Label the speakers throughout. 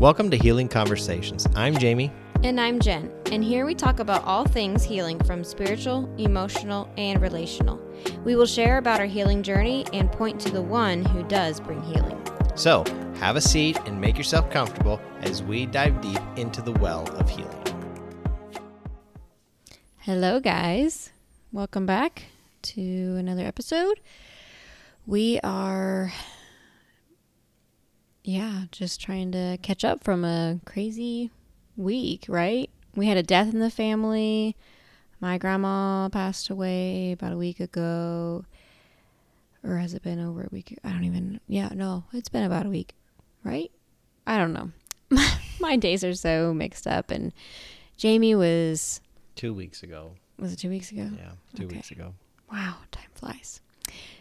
Speaker 1: Welcome to Healing Conversations. I'm Jamie.
Speaker 2: And I'm Jen, and here we talk about all things healing from spiritual, emotional, and relational. We will share about our healing journey and point to the one who does bring healing.
Speaker 1: So, have a seat and make yourself comfortable as we dive deep into the well of healing.
Speaker 2: Hello, guys. Welcome back to another episode. We are, yeah, just trying to catch up from a crazy week, right? We had a death in the family. My grandma passed away about a week ago. Or has it been over a week? I don't even, yeah, no, it's been about a week, right? I don't know. My days are so mixed up. And Jamie was,
Speaker 1: Two weeks ago.
Speaker 2: was it two weeks ago?
Speaker 1: Yeah, two
Speaker 2: Okay.
Speaker 1: weeks ago.
Speaker 2: Wow, time flies.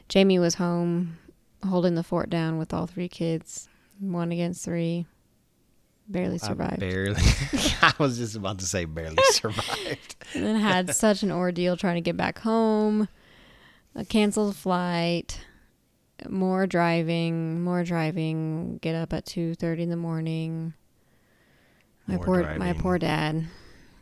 Speaker 2: Jamie was home holding the fort down with all three kids, one against three. Barely
Speaker 1: I
Speaker 2: survived.
Speaker 1: barely. I was just about to say barely survived.
Speaker 2: and then had such an ordeal trying to get back home. A canceled flight, more driving, more driving. Get up at two thirty in the morning. My
Speaker 1: More
Speaker 2: poor my poor dad.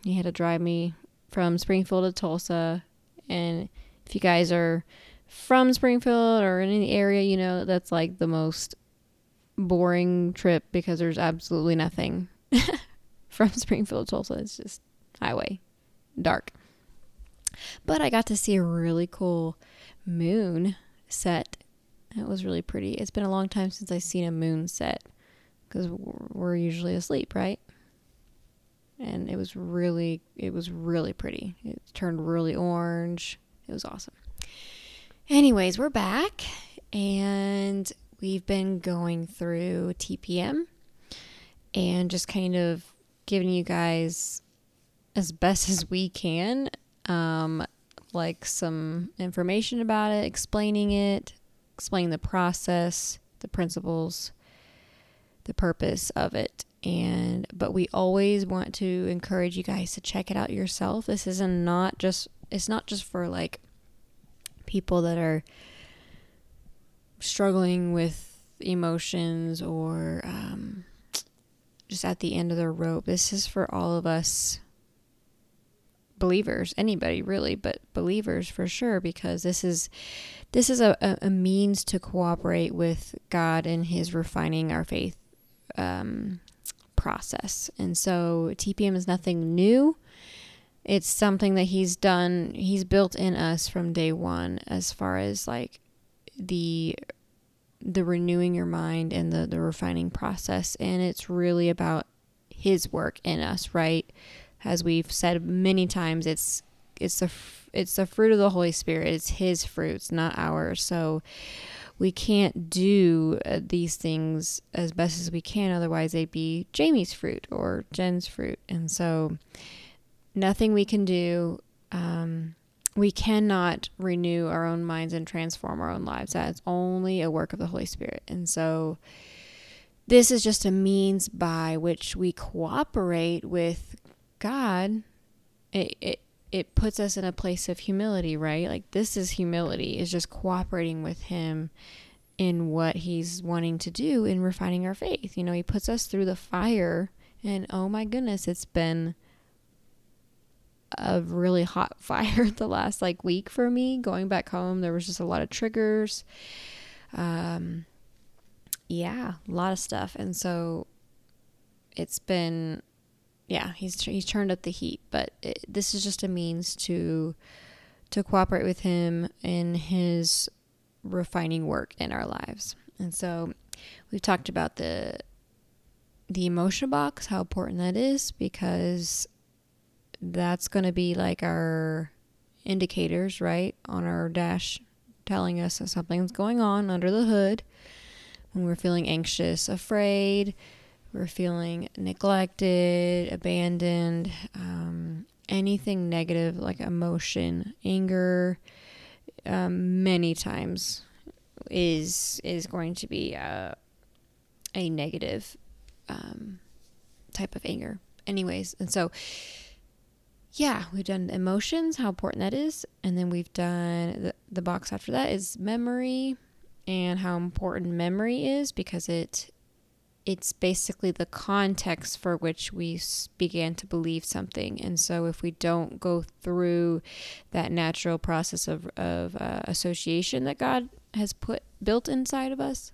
Speaker 2: He had to drive me from Springfield to Tulsa, and if you guys are from Springfield or in the area, you know that's like the most boring trip because there's absolutely nothing from Springfield to Tulsa. It's just highway, dark. But I got to see a really cool moon set. It was really pretty. It's been a long time since I've seen a moon set because we're usually asleep, right? And it was really, it was really pretty. It turned really orange. It was awesome. Anyways, we're back and we've been going through TPM and just kind of giving you guys as best as we can um, like some information about it explaining it explaining the process the principles the purpose of it. And but we always want to encourage you guys to check it out yourself. This is not just it's not just for like people that are struggling with emotions or um, just at the end of their rope. This is for all of us believers, anybody really, but believers for sure, because this is this is a, a, a means to cooperate with God in His refining our faith um, process. And so TPM is nothing new. It's something that He's done. He's built in us from day one, as far as like the the renewing your mind and the, the refining process. And it's really about his work in us, right? As we've said many times, it's it's the it's the fruit of the Holy Spirit. It's his fruits, not ours. So we can't do uh, these things as best as we can otherwise they'd be Jamie's fruit or Jen's fruit. And so nothing we can do um we cannot renew our own minds and transform our own lives. That's only a work of the Holy Spirit. And so this is just a means by which we cooperate with God. It, it, it puts us in a place of humility, right? Like this is humility, is just cooperating with Him in what He's wanting to do in refining our faith. You know, He puts us through the fire, and oh my goodness, it's been a really hot fire the last like week for me. Going back home there was just a lot of triggers. Um yeah a lot of stuff. And so it's been yeah he's he's turned up the heat. But it, this is just a means to to cooperate with him in his refining work in our lives. And so we've talked about the the emotion box how important that is because that's going to be like our indicators, right, on our dash telling us that something's going on under the hood. When we're feeling anxious, afraid, we're feeling neglected, abandoned, um, anything negative like emotion, anger, um, many times is is going to be a, a negative um, type of anger. Anyways, and so yeah, we've done emotions, how important that is. And then we've done the, the box after that is memory and how important memory is because it it's basically the context for which we began to believe something. And so, if we don't go through that natural process of, of uh, association that God has put built inside of us,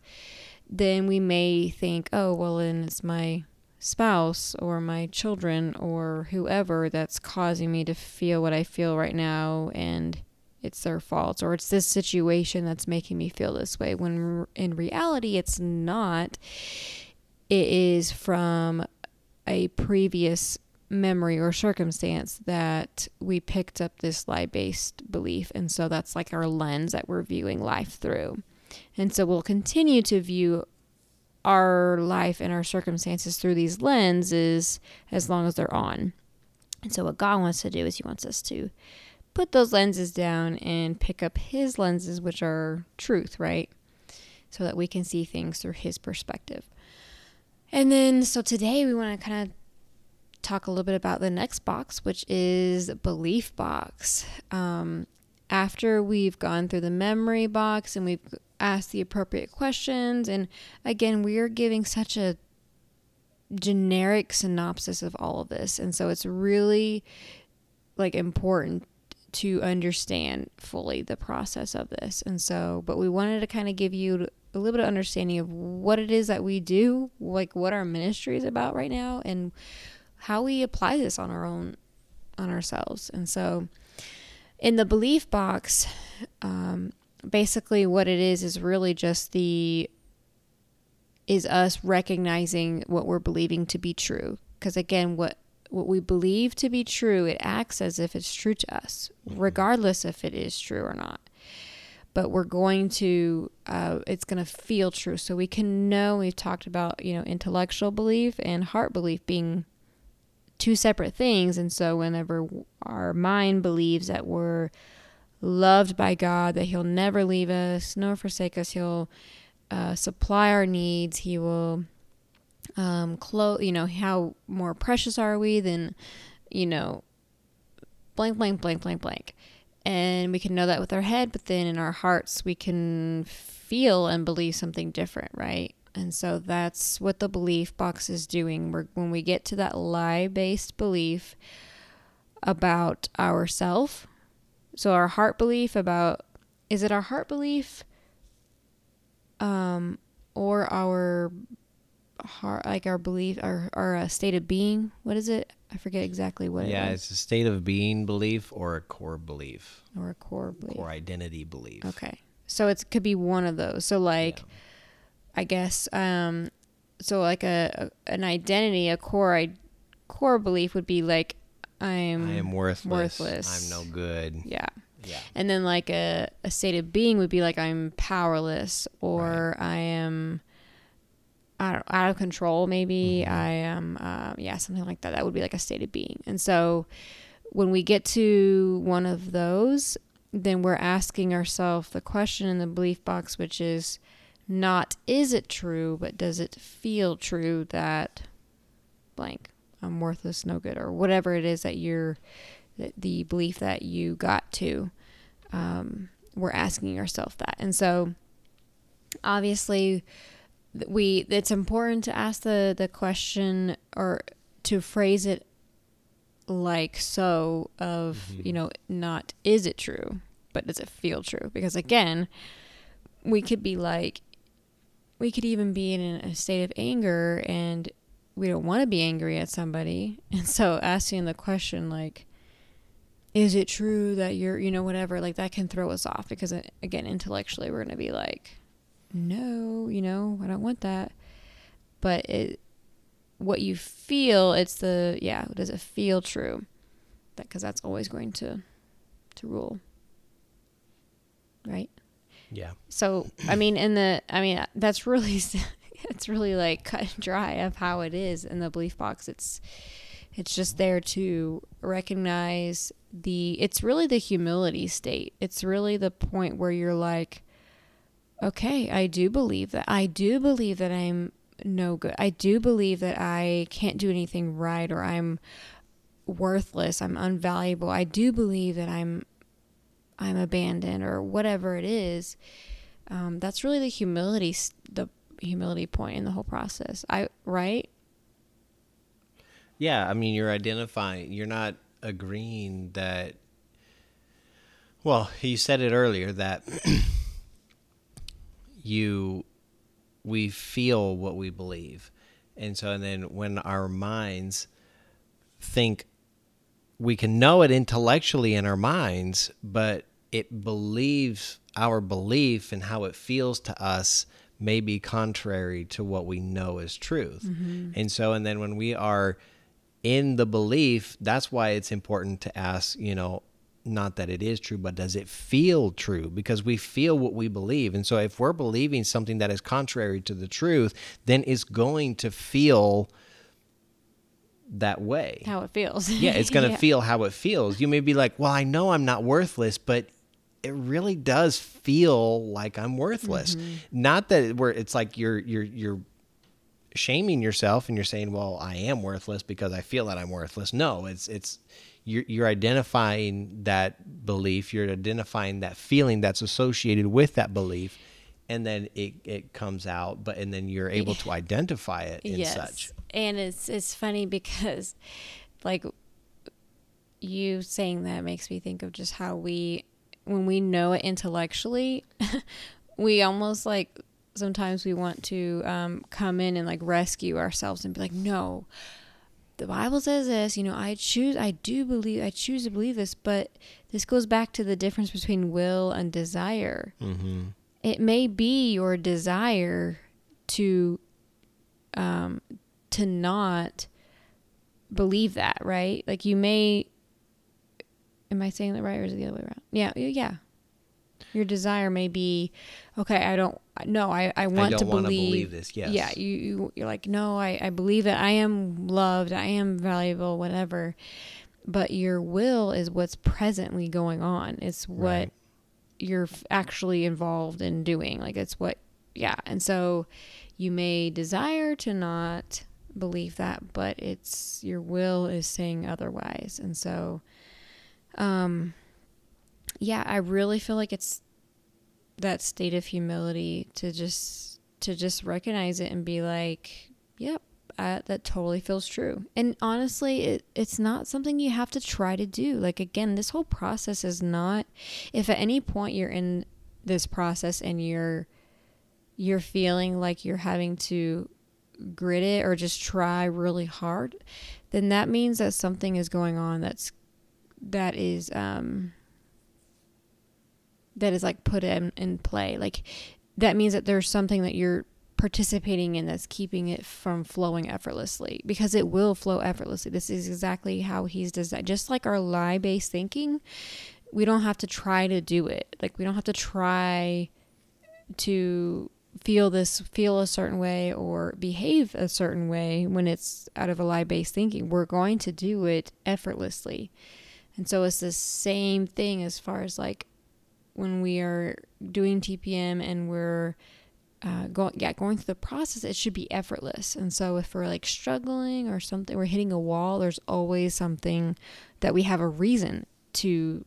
Speaker 2: then we may think, oh, well, then it's my spouse or my children or whoever that's causing me to feel what I feel right now. And it's their fault or it's this situation that's making me feel this way when in reality it's not it is from a previous memory or circumstance that we picked up this lie based belief. And so that's like our lens that we're viewing life through. And so we'll continue to view our life and our circumstances through these lenses as long as they're on. And so what God wants to do is He wants us to put those lenses down and pick up His lenses, which are truth, right? So that we can see things through His perspective. And then, so today we want to kind of talk a little bit about the next box, which is belief box. Um, after we've gone through the memory box and we've asked the appropriate questions, and again, we are giving such a generic synopsis of all of this. And so it's really like important to understand fully the process of this. And so, but we wanted to kind of give you a little bit of understanding of what it is that we do, like what our ministry is about right now, and how we apply this on our own, on ourselves. And so, in the belief box, um, basically what it is is really just the is us recognizing what we're believing to be true. Because again, what what we believe to be true, it acts as if it's true to us, mm-hmm. regardless if it is true or not but we're going to uh, it's going to feel true so we can know we've talked about you know intellectual belief and heart belief being two separate things and so whenever our mind believes that we're loved by god that he'll never leave us nor forsake us he'll uh, supply our needs he will um, clothe you know how more precious are we than you know blank blank blank blank blank and we can know that with our head, but then in our hearts, we can feel and believe something different, right? And so that's what the belief box is doing. We're, when we get to that lie based belief about ourself, so our heart belief about is it our heart belief um, or our heart, like our belief, our, our uh, state of being? What is it? I forget exactly what
Speaker 1: yeah,
Speaker 2: it
Speaker 1: it's a state of being belief or a core belief.
Speaker 2: Or a core belief.
Speaker 1: Core identity belief.
Speaker 2: Okay. So it could be one of those. So like yeah. I guess um so like a, a an identity, a core I, core belief would be like I'm
Speaker 1: I am worthless. Worthless. I'm no good.
Speaker 2: Yeah. Yeah. And then like a, a state of being would be like I'm powerless or right. I am out, out of control maybe mm-hmm. i am uh, yeah something like that that would be like a state of being and so when we get to one of those then we're asking ourselves the question in the belief box which is not is it true but does it feel true that blank i'm worthless no good or whatever it is that you're the belief that you got to um, we're asking ourselves that and so obviously we it's important to ask the the question or to phrase it like so of mm-hmm. you know not is it true but does it feel true because again we could be like we could even be in a state of anger and we don't want to be angry at somebody and so asking the question like is it true that you're you know whatever like that can throw us off because uh, again intellectually we're going to be like no, you know, I don't want that. But it, what you feel, it's the, yeah, does it feel true? That, because that's always going to, to rule. Right?
Speaker 1: Yeah.
Speaker 2: So, I mean, in the, I mean, that's really, it's really like cut and dry of how it is in the belief box. It's, it's just there to recognize the, it's really the humility state. It's really the point where you're like, okay, I do believe that. I do believe that I'm no good. I do believe that I can't do anything right or I'm worthless. I'm unvaluable. I do believe that I'm I'm abandoned or whatever it is. Um, that's really the humility, the humility point in the whole process. I right?
Speaker 1: Yeah, I mean, you're identifying. You're not agreeing that. Well, you said it earlier that you we feel what we believe. And so and then when our minds think we can know it intellectually in our minds, but it believes our belief and how it feels to us may be contrary to what we know is truth. Mm-hmm. And so and then when we are in the belief, that's why it's important to ask, you know, not that it is true, but does it feel true? Because we feel what we believe. And so if we're believing something that is contrary to the truth, then it's going to feel that way.
Speaker 2: How it feels.
Speaker 1: yeah, it's going to yeah. feel how it feels. You may be like, well, I know I'm not worthless, but it really does feel like I'm worthless. Mm-hmm. Not that where it's like you're you're you're shaming yourself and you're saying, "Well, I am worthless because I feel that I'm worthless." No, it's it's you're, you're identifying that belief, you're identifying that feeling that's associated with that belief, and then it, it comes out, but and then you're able to identify it and yes. such.
Speaker 2: And it's it's funny because, like, you saying that makes me think of just how we, when we know it intellectually, we almost like sometimes we want to um, come in and like rescue ourselves and be like, no, the Bible says this, you know, I choose, I do believe, I choose to believe this, but this goes back to the difference between will and desire. Mm-hmm. It may be your desire to, um, to not believe that, right? Like you may, am I saying that right or is it the other way around? Yeah, yeah. Your desire may be, okay, I don't, no, I, I want I to believe,
Speaker 1: believe, this. Yes.
Speaker 2: Yeah. You, you, you're like, no, I, I believe that I am loved. I am valuable, whatever. But your will is what's presently going on. It's what right. you're actually involved in doing. Like it's what, yeah. And so you may desire to not believe that, but it's your will is saying otherwise. And so, um, yeah, I really feel like it's that state of humility to just to just recognize it and be like, yep, I, that totally feels true. And honestly, it, it's not something you have to try to do. Like again, this whole process is not if at any point you're in this process and you're you're feeling like you're having to grit it or just try really hard, then that means that something is going on that's that is um that is like put in, in play. Like that means that there's something that you're participating in that's keeping it from flowing effortlessly because it will flow effortlessly. This is exactly how he's designed. Just like our lie based thinking, we don't have to try to do it. Like we don't have to try to feel this feel a certain way or behave a certain way when it's out of a lie based thinking. We're going to do it effortlessly. And so it's the same thing as far as like when we are doing TPM and we're uh, going yeah going through the process it should be effortless. And so if we're like struggling or something we're hitting a wall there's always something that we have a reason to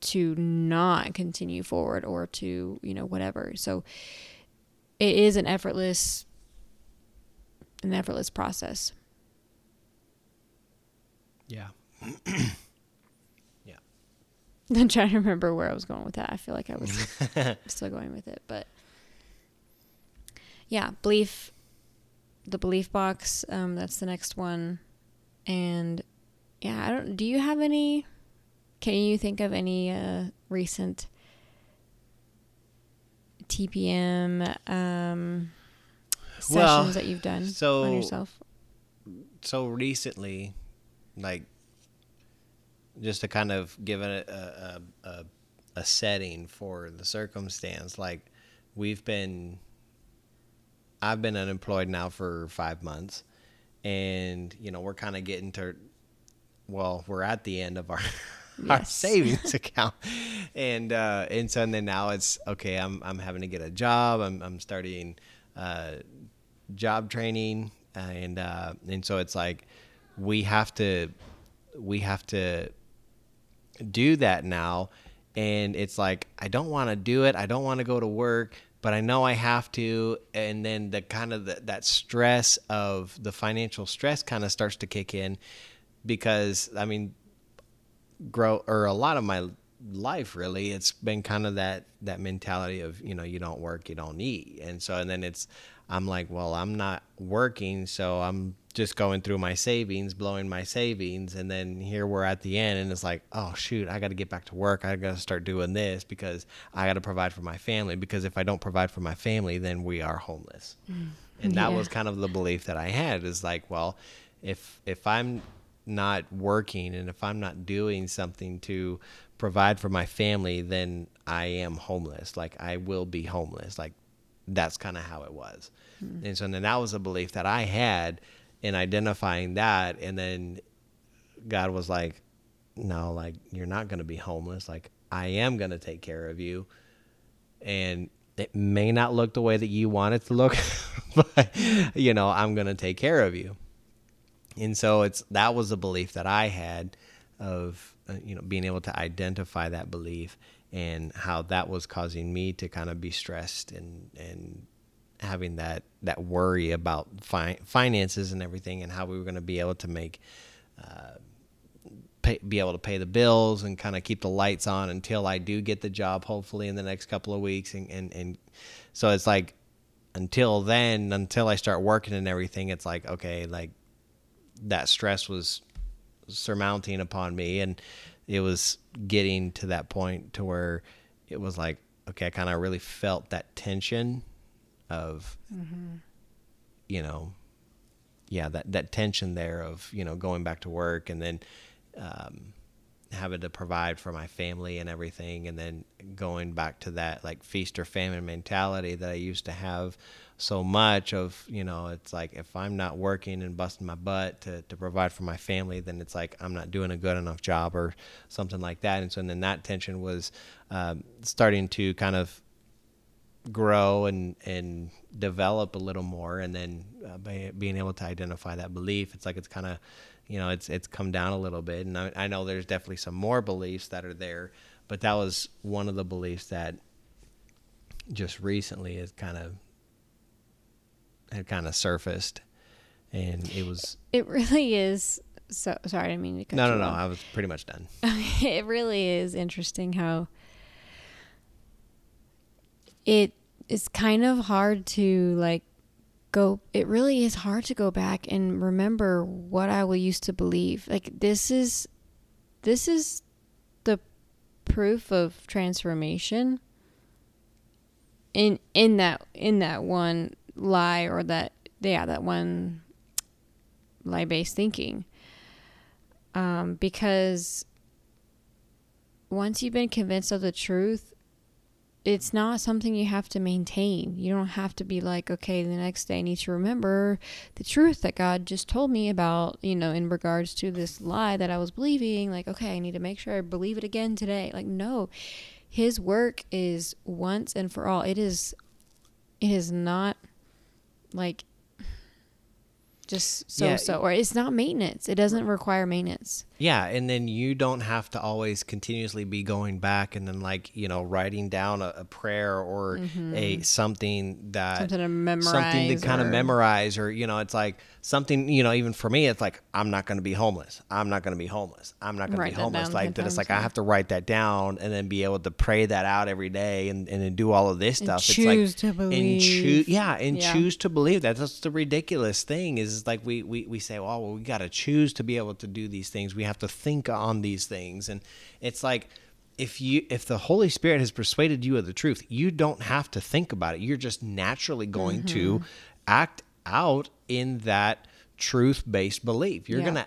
Speaker 2: to not continue forward or to you know whatever. So it is an effortless an effortless process.
Speaker 1: Yeah
Speaker 2: I'm trying to remember where I was going with that. I feel like I was still going with it, but yeah, belief. The belief box. Um, that's the next one, and yeah, I don't. Do you have any? Can you think of any uh, recent TPM um, sessions well, that you've done so, on yourself?
Speaker 1: So recently, like just to kind of give it a, a, a, a setting for the circumstance. Like we've been, I've been unemployed now for five months, and you know we're kind of getting to, well, we're at the end of our. Yes. our savings account and uh and so and then now it's okay i'm i'm having to get a job i'm i'm starting uh job training and uh and so it's like we have to we have to do that now and it's like I don't want to do it. I don't want to go to work, but I know I have to. And then the kind of the, that stress of the financial stress kind of starts to kick in because I mean, grow or a lot of my life really it's been kind of that that mentality of you know you don't work you don't eat and so and then it's i'm like well i'm not working so i'm just going through my savings blowing my savings and then here we're at the end and it's like oh shoot i got to get back to work i got to start doing this because i got to provide for my family because if i don't provide for my family then we are homeless mm. and that yeah. was kind of the belief that i had is like well if if i'm not working and if i'm not doing something to provide for my family, then I am homeless. Like I will be homeless. Like that's kind of how it was. Mm-hmm. And so then that was a belief that I had in identifying that. And then God was like, no, like you're not going to be homeless. Like I am going to take care of you. And it may not look the way that you want it to look, but you know, I'm going to take care of you. And so it's that was a belief that I had of uh, you know being able to identify that belief and how that was causing me to kind of be stressed and and having that that worry about fi- finances and everything and how we were going to be able to make uh, pay, be able to pay the bills and kind of keep the lights on until I do get the job hopefully in the next couple of weeks and and, and so it's like until then until I start working and everything it's like okay like that stress was surmounting upon me and it was getting to that point to where it was like okay i kind of really felt that tension of mm-hmm. you know yeah that that tension there of you know going back to work and then um, having to provide for my family and everything and then going back to that like feast or famine mentality that i used to have so much of you know it's like if i'm not working and busting my butt to, to provide for my family then it's like i'm not doing a good enough job or something like that. And so and then that tension was um, starting to kind of grow and and develop a little more. And then uh, being able to identify that belief it's like it's kind of you know it's it's come down a little bit. And I, I know there's definitely some more beliefs that are there but that was one of the beliefs that just recently is kind of had kind of surfaced, and it was.
Speaker 2: It really is. So sorry, I didn't mean to cut
Speaker 1: No,
Speaker 2: no,
Speaker 1: no. Off. I was pretty much done.
Speaker 2: it really is interesting how it is kind of hard to like go it really is hard to go back and remember what I will used to believe. Like this is this is the proof of transformation in in that in that one lie or that yeah that one lie based thinking. Um, because once you've been convinced of the truth it's not something you have to maintain. You don't have to be like okay the next day i need to remember the truth that god just told me about you know in regards to this lie that i was believing. Like okay i need to make sure i believe it again today. Like no his work is once and for all. It is it is not like just so yeah. so or it's not maintenance it doesn't require maintenance
Speaker 1: yeah and then you don't have to always continuously be going back and then like you know writing down a, a prayer or mm-hmm. a something that
Speaker 2: something to memorize something
Speaker 1: to kind of memorize or you know it's like something you know even for me it's like i'm not going to be homeless. I'm not going to be homeless. I'm not going to be homeless. like that it's like i have to write that down and then be able to pray that out every day and, and then do all of this stuff.
Speaker 2: And it's like to believe.
Speaker 1: and choose yeah and yeah. choose to believe. That that's the ridiculous thing is like we we, we say oh well we got to choose to be able to do these things. We have to think on these things. And it's like if you if the holy spirit has persuaded you of the truth you don't have to think about it. You're just naturally going mm-hmm. to act out in that truth based belief. You're yeah. going to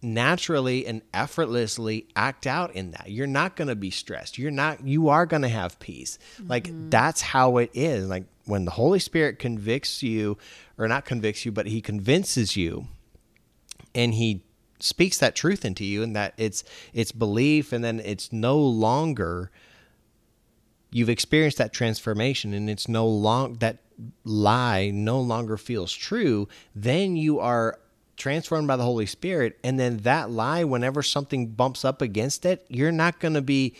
Speaker 1: naturally and effortlessly act out in that. You're not going to be stressed. You're not you are going to have peace. Mm-hmm. like that's how it is. Like when the holy spirit convicts you or not convicts you but he convinces you and he speaks that truth into you and that it's it's belief and then it's no longer you've experienced that transformation and it's no long that lie no longer feels true then you are transformed by the holy spirit and then that lie whenever something bumps up against it you're not going to be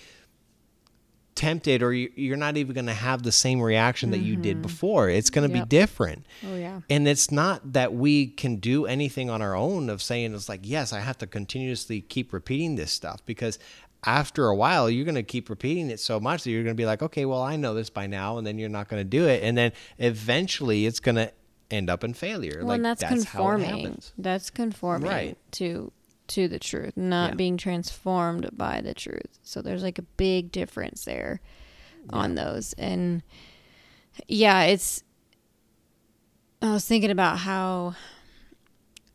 Speaker 1: tempted or you- you're not even going to have the same reaction that you did before. It's going to
Speaker 2: Mm-hmm. Yep.
Speaker 1: be different.
Speaker 2: Oh yeah.
Speaker 1: And it's not that we can do anything on our own of saying it's like, yes, I have to continuously keep repeating this stuff because after a while you're going to keep repeating it so much that you're going to be like, okay, well, I know this by now and then you're not going to do it and then eventually it's going to end up in failure.
Speaker 2: Well,
Speaker 1: like
Speaker 2: and that's,
Speaker 1: how it
Speaker 2: conforming.
Speaker 1: happens.
Speaker 2: That's conforming
Speaker 1: Right.
Speaker 2: to to the truth, not
Speaker 1: Yeah.
Speaker 2: being transformed by the truth. So there's like a big difference there on those. And yeah, it's I was thinking about how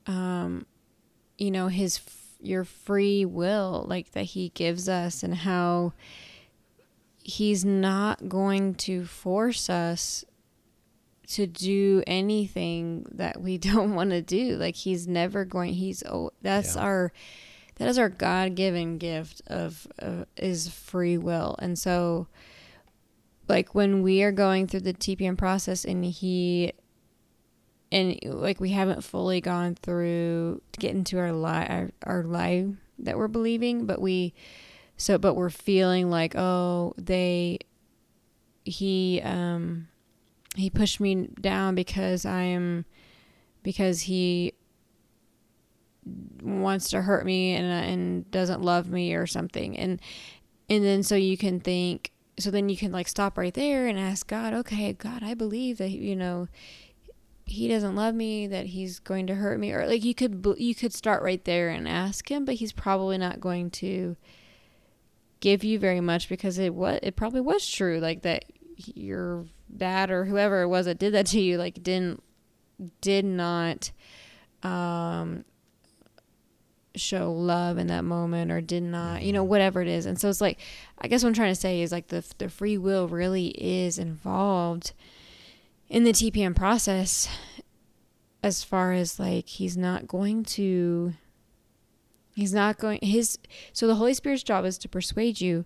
Speaker 2: um you know his your free will like that he gives us and how he's not going to force us to do anything that we don't want to do. Like he's never going. He's oh, that's
Speaker 1: Yeah.
Speaker 2: our that is our God given gift of uh, is free will, and so like when we are going through the TPM process and he and like we haven't fully gone through to get into our lie our, our lie that we're believing but we so but we're feeling like oh they he um he pushed me down because I am because he wants to hurt me and uh, and doesn't love me or something. And and then so you can think so then you can like stop right there and ask God okay God I believe that you know he doesn't love me that he's going to hurt me. Or like you could you could start right there and ask him but he's probably not going to give you very much because it what it probably was true like that your dad or whoever it was that did that to you like didn't did not um show love in that moment or did not you know whatever it is. And so it's like i guess what i'm trying to say is like the the free will really is involved in the tpm process as far as like he's not going to he's not going his so the holy spirit's job is to persuade you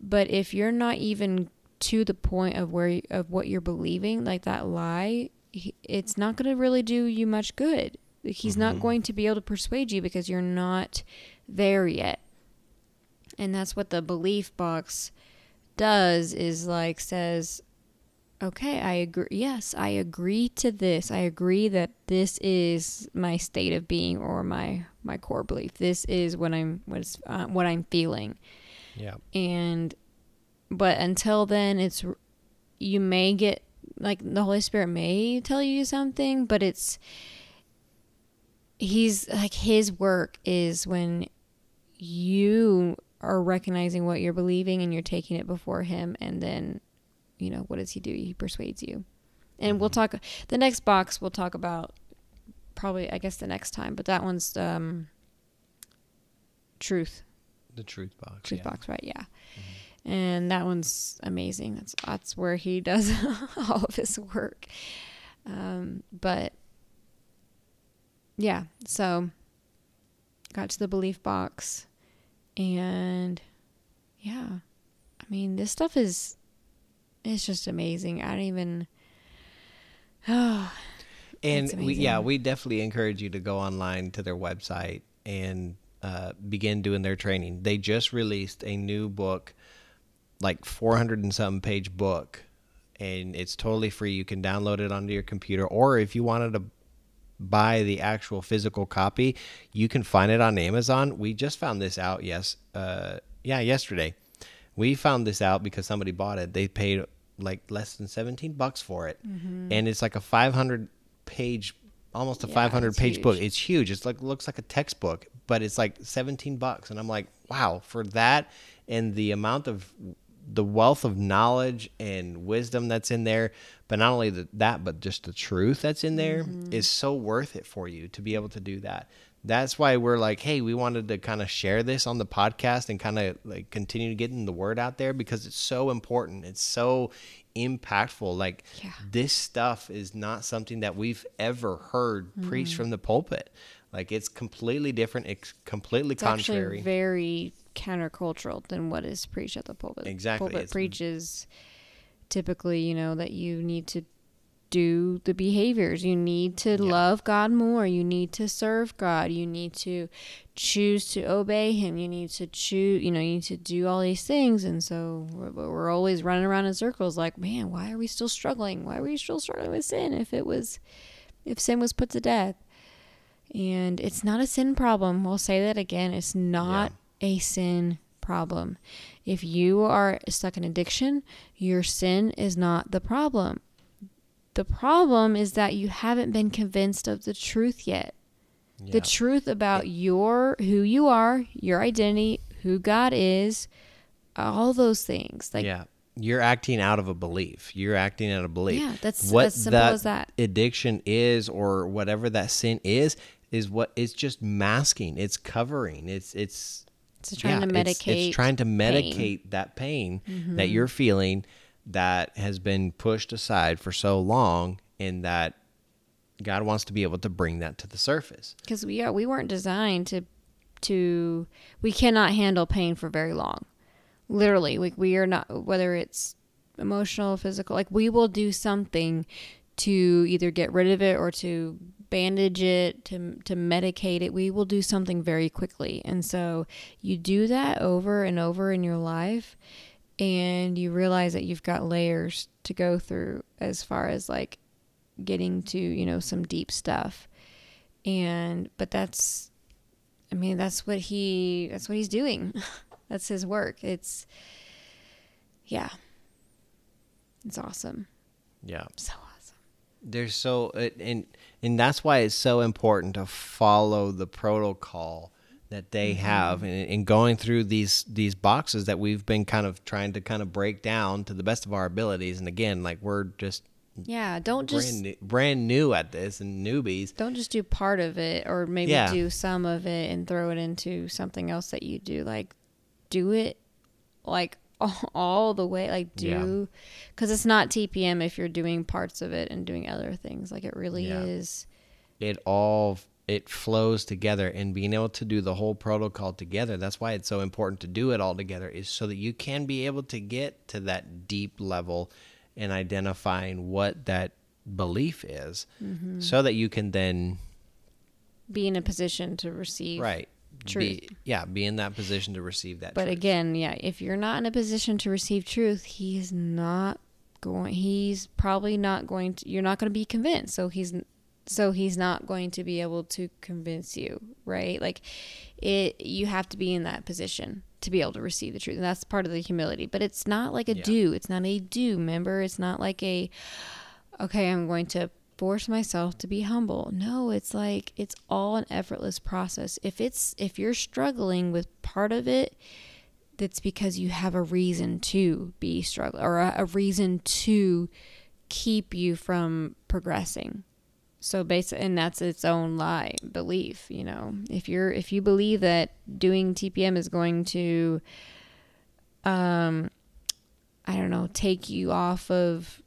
Speaker 2: but if you're not even to the point of where of what you're believing like that lie it's not going to really do you much good. He's not going to be able to persuade you because you're not there yet. And that's what the belief box does is like says okay i agree yes i agree to this. I agree that this is my state of being or my my core belief. This is what i'm what's uh, what i'm feeling.
Speaker 1: Yeah.
Speaker 2: and but until then it's you may get like the holy spirit may tell you something but it's he's like his work is when you are recognizing what you're believing and you're taking it before him and then you know what does he do? He persuades you. And we'll talk the next box we'll talk about probably i guess the next time but that one's um truth.
Speaker 1: The truth box.
Speaker 2: truth
Speaker 1: yeah.
Speaker 2: box right yeah and that one's amazing. That's that's where he does all of his work. Um, but yeah so got to the belief box and yeah i mean this stuff is it's just amazing. I don't even oh
Speaker 1: And we, yeah, we definitely encourage you to go online to their website and uh, begin doing their training. They just released a new book, like 400 and something page book, and it's totally free. You can download it onto your computer, or if you wanted to buy the actual physical copy, you can find it on Amazon. We just found this out, yes, uh, yeah, yesterday. We found this out because somebody bought it. They paid like less than 17 bucks for it, and it's like a 500 page, almost a
Speaker 2: Yeah,
Speaker 1: 500
Speaker 2: it's
Speaker 1: page book. It's huge. It's like looks like a textbook, but it's like 17 bucks, and I'm like, wow, for that and the amount of the wealth of knowledge and wisdom that's in there, but not only the, that, but just the truth that's in there mm-hmm. is so worth it for you to be able to do that. That's why we're like, hey, we wanted to kind of share this on the podcast and kind of like continue getting the word out there because it's so important. It's so impactful. Like
Speaker 2: Yeah.
Speaker 1: this stuff is not something that we've ever heard preached mm-hmm. from the pulpit. Like it's completely different. It's completely
Speaker 2: it's
Speaker 1: contrary.
Speaker 2: very countercultural than what is preached at the pulpit.
Speaker 1: Exactly,
Speaker 2: Pulpit
Speaker 1: it's-
Speaker 2: preaches typically, you know, that you need to do the behaviors. You need to
Speaker 1: Yeah.
Speaker 2: love God more. You need to serve God. You need to choose to obey Him. You need to choose, you know, you need to do all these things. And so we're, we're always running around in circles like, man, why are we still struggling? Why are we still struggling with sin if it was, if sin was put to death? And it's not a sin problem. We'll say that again. It's not a sin problem. If you are stuck in addiction, your sin is not the problem. The problem is that you haven't been convinced of the truth yet. The truth about your who you are, your identity, who God is, all those things. Like
Speaker 1: yeah. You're acting out of a belief. You're acting out of belief.
Speaker 2: Yeah, that's
Speaker 1: what
Speaker 2: as simple
Speaker 1: that
Speaker 2: as that.
Speaker 1: addiction is or whatever that sin is is what it's just masking. It's covering. It's it's
Speaker 2: it's trying to medicate.
Speaker 1: It's, it's trying to
Speaker 2: pain.
Speaker 1: medicate that pain
Speaker 2: Mm-hmm.
Speaker 1: that you're feeling that has been pushed aside for so long and that God wants to be able to bring that to the surface.
Speaker 2: because we are we weren't designed to to we cannot handle pain for very long literally like we are not whether it's emotional physical like we will do something to either get rid of it or to bandage it to to medicate it. We will do something very quickly. And so you do that over and over in your life and you realize that you've got layers to go through as far as like getting to you know some deep stuff. And but that's i mean that's what he that's what he's doing. That's his work. It's yeah. It's awesome.
Speaker 1: Yeah.
Speaker 2: so awesome
Speaker 1: There's so and and that's why it's so important to follow the protocol that they
Speaker 2: Mm-hmm.
Speaker 1: have and, and going through these these boxes that we've been kind of trying to kind of break down to the best of our abilities and again like we're just
Speaker 2: yeah don't just
Speaker 1: brand new, brand new at this and newbies
Speaker 2: don't just do part of it or maybe
Speaker 1: Yeah.
Speaker 2: do some of it and throw it into something else that you do like do it like all, all the way like do because it's not tpm if you're doing parts of it and doing other things like it really
Speaker 1: Yeah.
Speaker 2: is
Speaker 1: it all it flows together and being able to do the whole protocol together that's why it's so important to do it all together is so that you can be able to get to that deep level and identifying what that belief is
Speaker 2: Mm-hmm.
Speaker 1: so that you can then
Speaker 2: be in a position to receive
Speaker 1: right
Speaker 2: truth.
Speaker 1: be yeah be in that position to receive that
Speaker 2: But
Speaker 1: truth.
Speaker 2: again, yeah, if you're not in a position to receive truth, he's not going. He's probably not going to. You're not going to be convinced. So he's so he's not going to be able to convince you, right? Like it. You have to be in that position to be able to receive the truth, and that's part of the humility. But it's not like a
Speaker 1: Yeah.
Speaker 2: do. It's not a do. Remember, it's not like a. Okay, I'm going to force myself to be humble. No, it's like it's all an effortless process. If it's if you're struggling with part of it, that's because you have a reason to be struggling or a, a reason to keep you from progressing. So basically, and that's its own lie belief. You know, if you're if you believe that doing TPM is going to, um, I don't know, take you off of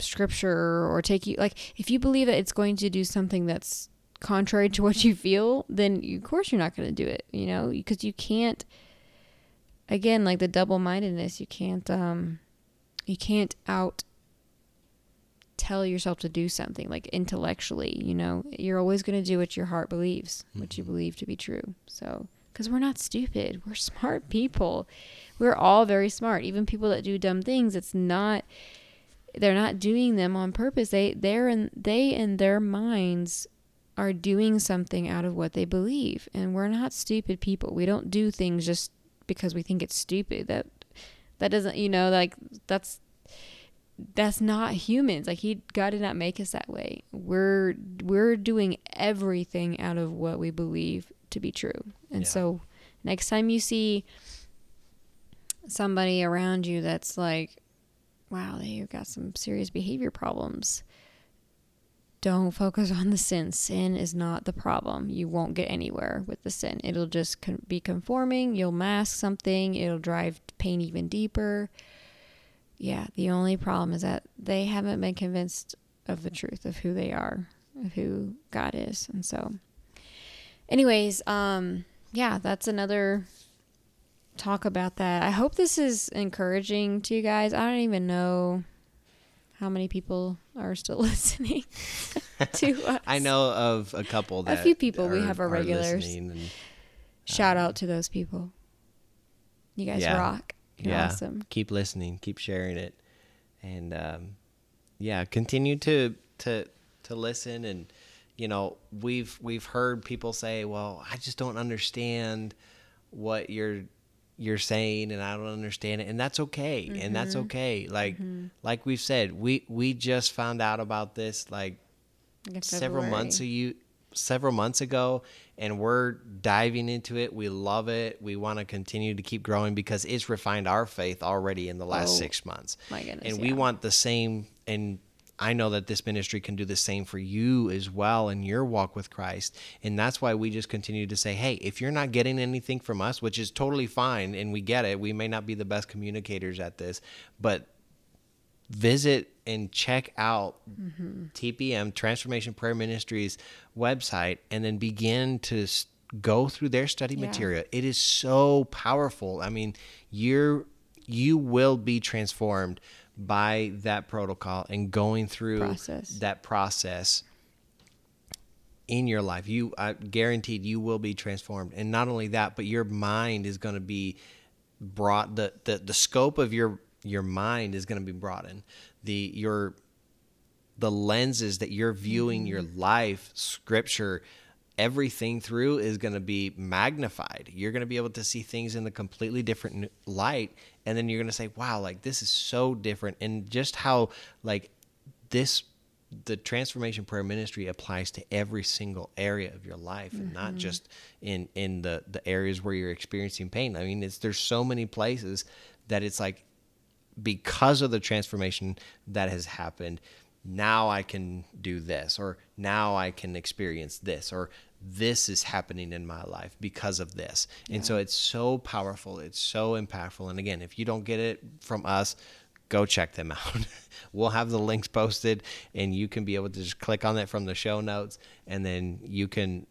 Speaker 2: scripture or take you like if you believe that it's going to do something that's contrary to what you feel, then you, of course you're not going to do it. You know, because you can't. Again, like the double mindedness, you can't um, you can't out tell yourself to do something like intellectually. You know, you're always going to do what your heart believes, what you believe to be true. So, because we're not stupid, we're smart people. We're all very smart. Even people that do dumb things, it's not they're not doing them on purpose. They they're in they in their minds are doing something out of what they believe. And we're not stupid people. We don't do things just because we think it's stupid. That that doesn't you know, like that's that's not humans. Like he God did not make us that way. We're we're doing everything out of what we believe to be true. And
Speaker 1: Yeah.
Speaker 2: so next time you see somebody around you that's like wow, they've got some serious behavior problems. Don't focus on the sin. Sin is not the problem. You won't get anywhere with the sin. It'll just con- be conforming. You'll mask something. It'll drive pain even deeper. Yeah, the only problem is that they haven't been convinced of the truth of who they are, of who God is. And so, anyways, um, yeah, that's another talk about that. I hope this is encouraging to you guys. I don't even know how many people are still listening to us.
Speaker 1: I know of a couple
Speaker 2: A few people, we have our
Speaker 1: are
Speaker 2: regulars.
Speaker 1: and-
Speaker 2: Shout out to those people. You guys
Speaker 1: Yeah.
Speaker 2: rock. You're
Speaker 1: yeah,
Speaker 2: awesome.
Speaker 1: keep listening, keep sharing it, and um, yeah, continue to to to listen. And you know, we've we've heard people say, "Well, I just don't understand what you're you're saying, and I don't understand it," and that's okay, and that's
Speaker 2: Mm-hmm.
Speaker 1: okay. Like like we've said, we we just found out about this like several months you several months ago and we're diving into it we love it we want to continue to keep growing because it's refined our faith already in the last six months
Speaker 2: my goodness,
Speaker 1: and we
Speaker 2: yeah.
Speaker 1: want the same and i know that this ministry can do the same for you as well in your walk with christ and that's why we just continue to say hey if you're not getting anything from us which is totally fine and we get it we may not be the best communicators at this but visit and check out mm-hmm. TPM Transformation Prayer Ministries website and then begin to go through their study
Speaker 2: Yeah.
Speaker 1: material. It is so powerful. I mean, you're you will be transformed by that protocol and going through
Speaker 2: Process.
Speaker 1: that process in your life. You I guaranteed you will be transformed. And not only that, but your mind is going to be brought the, the the scope of your your mind is going to be broadened. The your the lenses that you're viewing your mm. life, scripture, everything through is going to be magnified. You're going to be able to see things in a completely different light and then you're going to say, "Wow, like this is so different." And just how like this the transformation prayer ministry applies to every single area of your life and not mm-hmm. just in in the the areas where you're experiencing pain. I mean, it's there's so many places that it's like because of the transformation that has happened, now I can do this, or now I can experience this, or this is happening in my life because of this. And so it's so powerful, it's so impactful. And again, if you don't get it from us, go check them out. we'll have the links posted, and you can be able to just click on that from the show notes, and then you can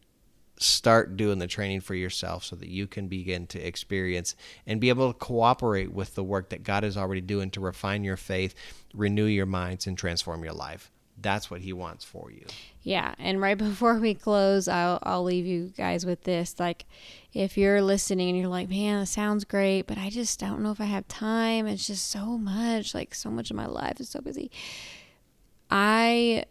Speaker 1: start doing the training for yourself so that you can begin to experience and be able to cooperate with the work that God is already doing to refine your faith, renew your minds, and transform your life. That's what He wants for you.
Speaker 2: Yeah, and right before we close, I'll I'll leave you guys with this. Like, if you're listening and you're like, "Man, that sounds great, but I just don't know if I have time. It's just so much. Like, so much of my life is so busy." I.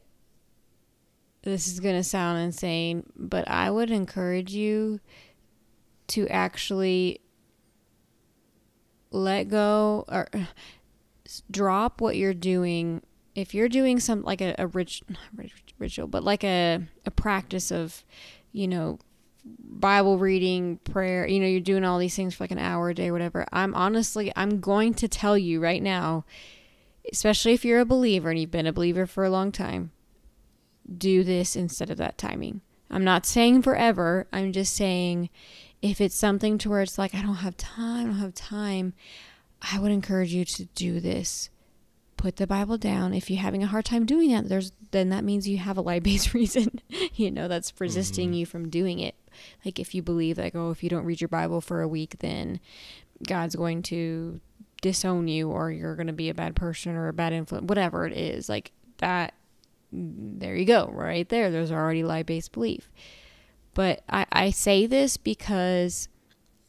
Speaker 2: This is gonna sound insane, but I would encourage you to actually let go or uh, drop what you're doing if you're doing some like a, a ritual but like a, a practice of you know bible reading prayer you know you're doing all these things for like an hour a day whatever i'm honestly i'm going to tell you right now especially if you're a believer and you've been a believer for a long time do this instead of that timing. I'm not saying forever i'm just saying if it's something to where it's like i don't have time i don't have time i would encourage you to do this put the Bible down. If you're having a hard time doing that, there's then that means you have a lie-based reason, you know, that's resisting mm-hmm. you from doing it. Like if you believe like, oh, if you don't read your Bible for a week, then God's going to disown you or you're going to be a bad person or a bad influence, whatever it is. Like that there you go, right there. There's already lie-based belief. But I, I say this because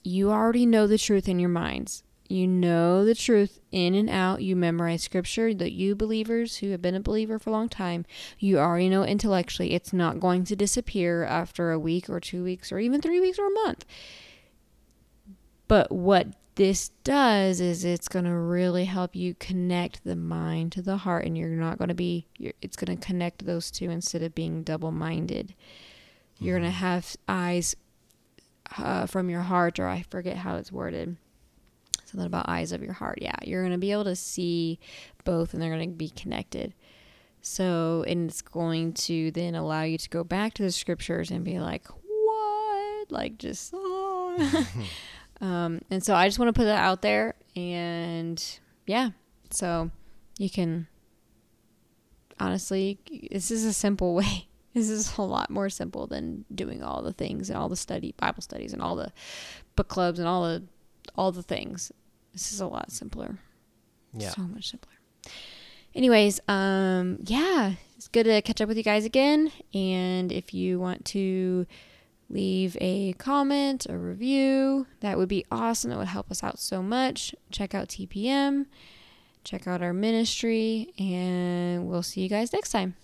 Speaker 2: you already know the truth in your minds. You know the truth in and out. You memorize scripture that you believers who have been a believer for a long time, you already know intellectually. It's not going to disappear after a week or two weeks or even three weeks or a month. But what this does is it's going to really help you connect the mind to the heart and you're not going to be you're, it's going to connect those two instead of being double-minded. You're going to have eyes uh, from your heart or I forget how it's worded something about eyes of your heart. Yeah, you're going to be able to see both and they're going to be connected. So, and it's going to then allow you to go back to the scriptures and be like, what? Like, just, oh. um, and so I just want to put that out there. And yeah, so you can honestly, this is a simple way. This is a lot more simple than doing all the things and all the study, Bible studies, and all the book clubs and all the all the things. This is a lot simpler.
Speaker 1: Yeah.
Speaker 2: So much simpler. anyways, um, yeah, it's good to catch up with you guys again. And if you want to leave a comment or review, that would be awesome. It would help us out so much. Check out TPM, check out our ministry, and we'll see you guys next time.